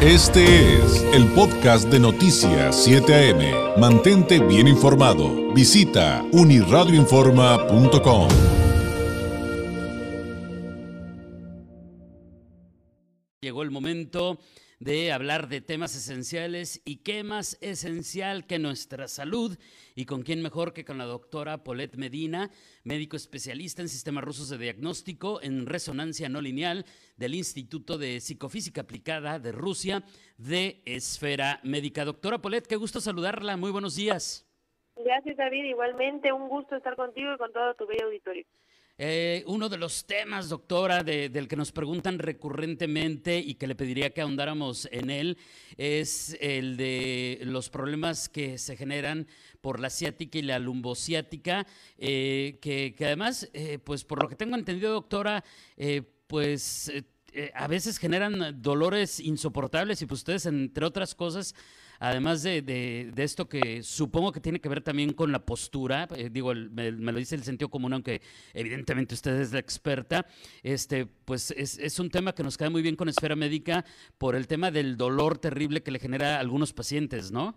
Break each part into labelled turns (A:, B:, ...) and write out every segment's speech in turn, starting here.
A: Este es el podcast de Noticias 7 AM. Mantente bien informado. Visita uniradioinforma.com.
B: Llegó el momento de hablar de temas esenciales y qué más esencial que nuestra salud y con quién mejor que con la doctora Paulette Medina, médico especialista en sistemas rusos de diagnóstico en resonancia no lineal del Instituto de Psicofísica Aplicada de Rusia de Esfera Médica. Doctora Paulette, qué gusto saludarla, muy buenos días.
C: Gracias David, igualmente un gusto estar contigo y con todo tu bello auditorio.
B: Eh, uno de los temas, doctora, del que nos preguntan recurrentemente y que le pediría que ahondáramos en él, es el de los problemas que se generan por la ciática y la lumbociática, eh, que, además, eh, pues por lo que tengo entendido, doctora, pues a veces generan dolores insoportables y pues ustedes, entre otras cosas, además de, de, esto que supongo que tiene que ver también con la postura, eh, digo, me, lo dice el sentido común, aunque evidentemente usted es la experta, este, pues es, es, un tema que nos queda muy bien con esfera médica por el tema del dolor terrible que le genera a algunos pacientes, ¿no?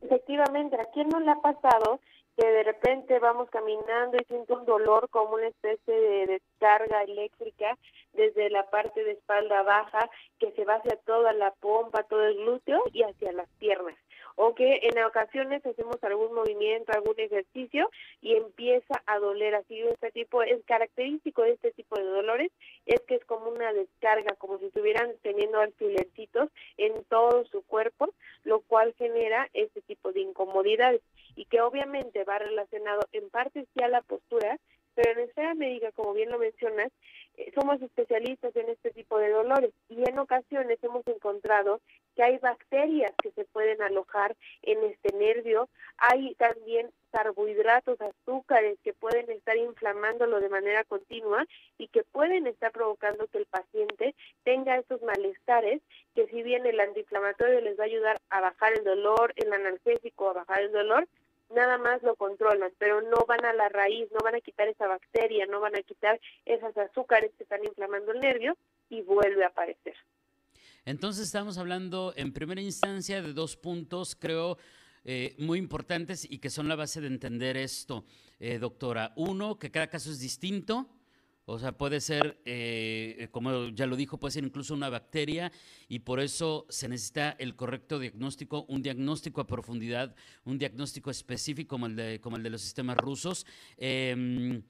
C: Efectivamente, ¿a quién no le ha pasado que de repente vamos caminando y siento un dolor como una especie de descarga eléctrica desde la parte de espalda baja que se va hacia toda la pompa, todo el glúteo y hacia las piernas. O que en ocasiones hacemos algún movimiento, algún ejercicio y empieza a doler así este tipo es característico de este tipo de dolores es que es como una descarga como si estuvieran teniendo alfilercitos en todo su cuerpo lo cual genera este tipo de incomodidades y que obviamente va relacionado en parte sí a la postura pero en esfera médica, como bien lo mencionas, eh, somos especialistas en este tipo de dolores y en ocasiones hemos encontrado que hay bacterias que se pueden alojar en este nervio, hay también carbohidratos, azúcares que pueden estar inflamándolo de manera continua y que pueden estar provocando que el paciente tenga estos malestares, que si bien el antiinflamatorio les va a ayudar a bajar el dolor, el analgésico a bajar el dolor, nada más lo controlan, pero no van a la raíz, no van a quitar esa bacteria, no van a quitar esos azúcares que están inflamando el nervio y vuelve a aparecer.
B: Entonces estamos hablando en primera instancia de dos puntos, creo, eh, muy importantes y que son la base de entender esto, eh, doctora. Uno, que cada caso es distinto, o sea, puede ser, eh, como ya lo dijo, puede ser incluso una bacteria y por eso se necesita el correcto diagnóstico, un diagnóstico a profundidad, un diagnóstico específico como el de, como el de los sistemas rusos. Em,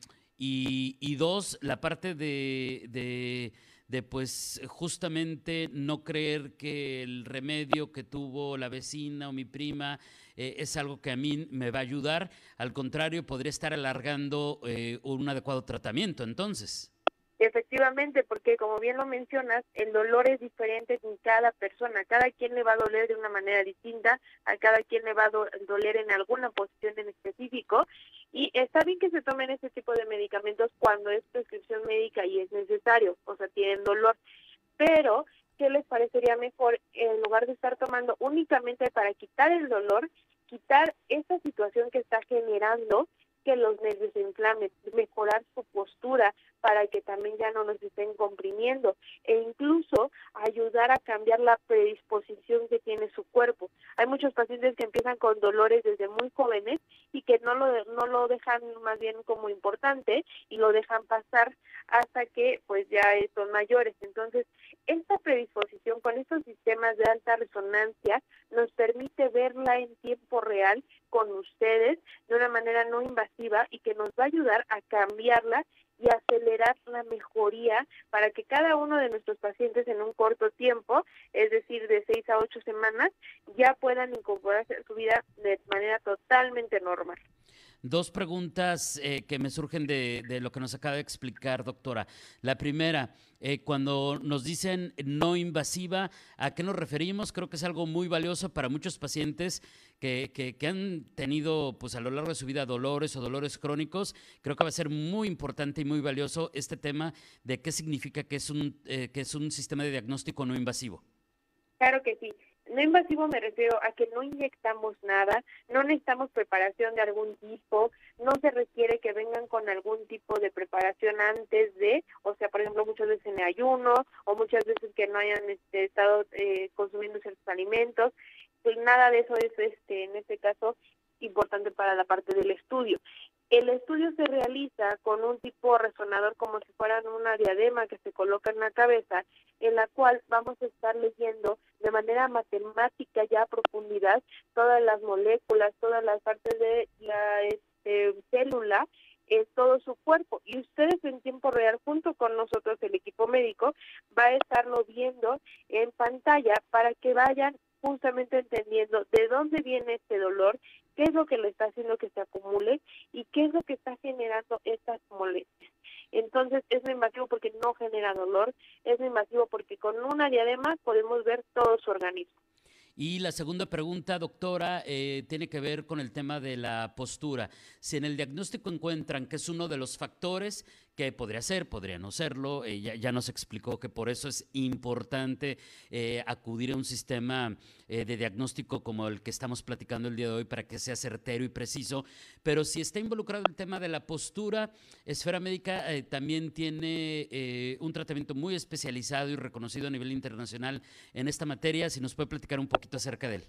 B: y, dos, la parte de, de, de, pues justamente no creer que el remedio que tuvo la vecina o mi prima eh, es algo que a mí me va a ayudar. Al contrario, podría estar alargando eh, un adecuado tratamiento entonces.
C: Efectivamente, porque como bien lo mencionas, el dolor es diferente en cada persona. Cada quien le va a doler de una manera distinta, a cada quien le va a doler en alguna posición en específico. Y está bien que se tomen este tipo de medicamentos cuando es prescripción médica y es necesario, o sea, tienen dolor. Pero, ¿qué les parecería mejor en lugar de estar tomando únicamente para quitar el dolor, quitar esa situación que está generando que los nervios se inflamen, mejorar su postura para que también ya no nos estén comprimiendo e incluso ayudar a cambiar la predisposición que tiene su cuerpo. Hay muchos pacientes que empiezan con dolores desde muy jóvenes que no lo no lo dejan más bien como importante y lo dejan pasar hasta que pues ya son mayores. Entonces, esta predisposición con estos sistemas de alta resonancia nos permite verla en tiempo real con ustedes de una manera no invasiva y que nos va a ayudar a cambiarla y acelerar la mejoría para que cada uno de nuestros pacientes en un corto tiempo, es decir, de seis a ocho semanas, ya puedan incorporarse a su vida de manera totalmente normal.
B: Dos preguntas eh, que me surgen de, lo que nos acaba de explicar, doctora. La primera, eh, cuando nos dicen no invasiva, ¿a qué nos referimos? Creo que es algo muy valioso para muchos pacientes que, que, han tenido pues, a lo largo de su vida dolores o dolores crónicos. Creo que va a ser muy importante y muy valioso este tema de qué significa que es un, eh, que es un sistema de diagnóstico no invasivo.
C: Claro que sí No invasivo me refiero a que no inyectamos nada, no necesitamos preparación de algún tipo, no se requiere que vengan con algún tipo de preparación antes de, o sea, por ejemplo, muchas veces en ayuno o muchas veces que no hayan este, estado eh, consumiendo ciertos alimentos. Pues nada de eso es, este, en este caso, importante para la parte del estudio. El estudio se realiza con un tipo resonador como si fueran una diadema que se coloca en la cabeza, en la cual vamos a estar leyendo de manera matemática ya a profundidad todas las moléculas, todas las partes de la este, célula, en todo su cuerpo. Y ustedes en tiempo real, junto con nosotros, el equipo médico, va a estarlo viendo en pantalla para que vayan justamente entendiendo de dónde viene este dolor, qué es lo que le está haciendo que se acumule y qué es lo que está generando estas molestias. Entonces es muy invasivo porque no genera dolor, es muy invasivo porque con una diadema podemos ver todo su organismo.
B: Y la segunda pregunta, doctora, eh, tiene que ver con el tema de la postura. Si en el diagnóstico encuentran que es uno de los factores podría ser, podría no serlo. Eh, ya, nos explicó que por eso es importante eh, acudir a un sistema eh, de diagnóstico como el que estamos platicando el día de hoy para que sea certero y preciso. Pero si está involucrado el tema de la postura, Esfera Médica también tiene un tratamiento muy especializado y reconocido a nivel internacional en esta materia. Si nos puede platicar un poquito acerca de él.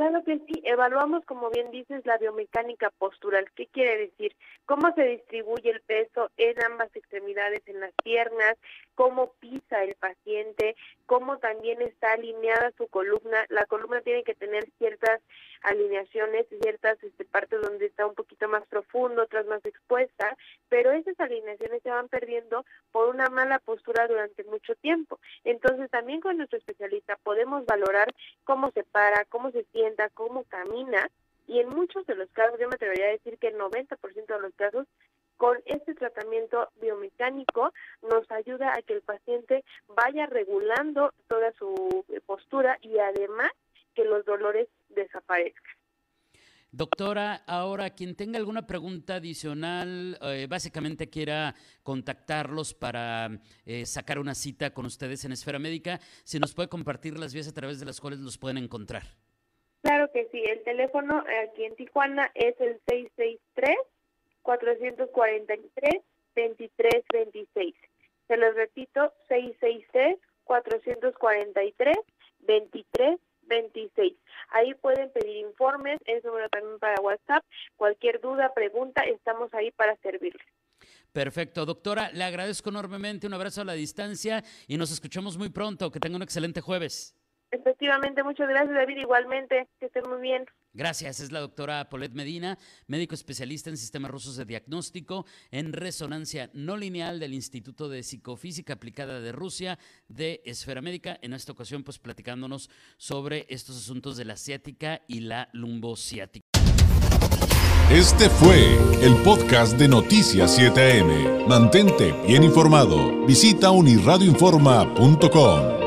C: Claro que sí, evaluamos, como bien dices, la biomecánica postural. ¿Qué quiere decir? Cómo se distribuye el peso en ambas extremidades, en las piernas, cómo pisa el paciente, cómo también está alineada su columna. La columna tiene que tener ciertas alineaciones, ciertas este, partes donde está un poquito más profundo, otras más expuesta, pero esas alineaciones se van perdiendo por una mala postura durante mucho tiempo. Entonces, también con nuestro especialista podemos valorar cómo se para, cómo se cómo camina, y en muchos de los casos, yo me atrevería a decir que el 90% de los casos, con este tratamiento biomecánico nos ayuda a que el paciente vaya regulando toda su postura y además que los dolores desaparezcan.
B: Doctora, ahora quien tenga alguna pregunta adicional, eh, básicamente quiera contactarlos para eh, sacar una cita con ustedes en Esfera Médica, si nos puede compartir las vías a través de las cuales los pueden encontrar.
C: Claro que sí, el teléfono aquí en Tijuana es el 663-443-2326. Se los repito, 663-443-2326. 26. Ahí pueden pedir informes, es número también para WhatsApp. Cualquier duda, pregunta, estamos ahí para servirles.
B: Perfecto, doctora, le agradezco enormemente, un abrazo a la distancia y nos escuchamos muy pronto. Que tenga un excelente jueves.
C: Efectivamente, muchas gracias David, igualmente, que estén muy bien.
B: Gracias, es la doctora Paulette Medina, médico especialista en sistemas rusos de diagnóstico en resonancia no lineal del Instituto de Psicofísica Aplicada de Rusia de Esfera Médica, en esta ocasión pues platicándonos sobre estos asuntos de la ciática y la lumbociática.
A: Este fue el podcast de Noticias 7am. Mantente bien informado. Visita unirradioinforma.com.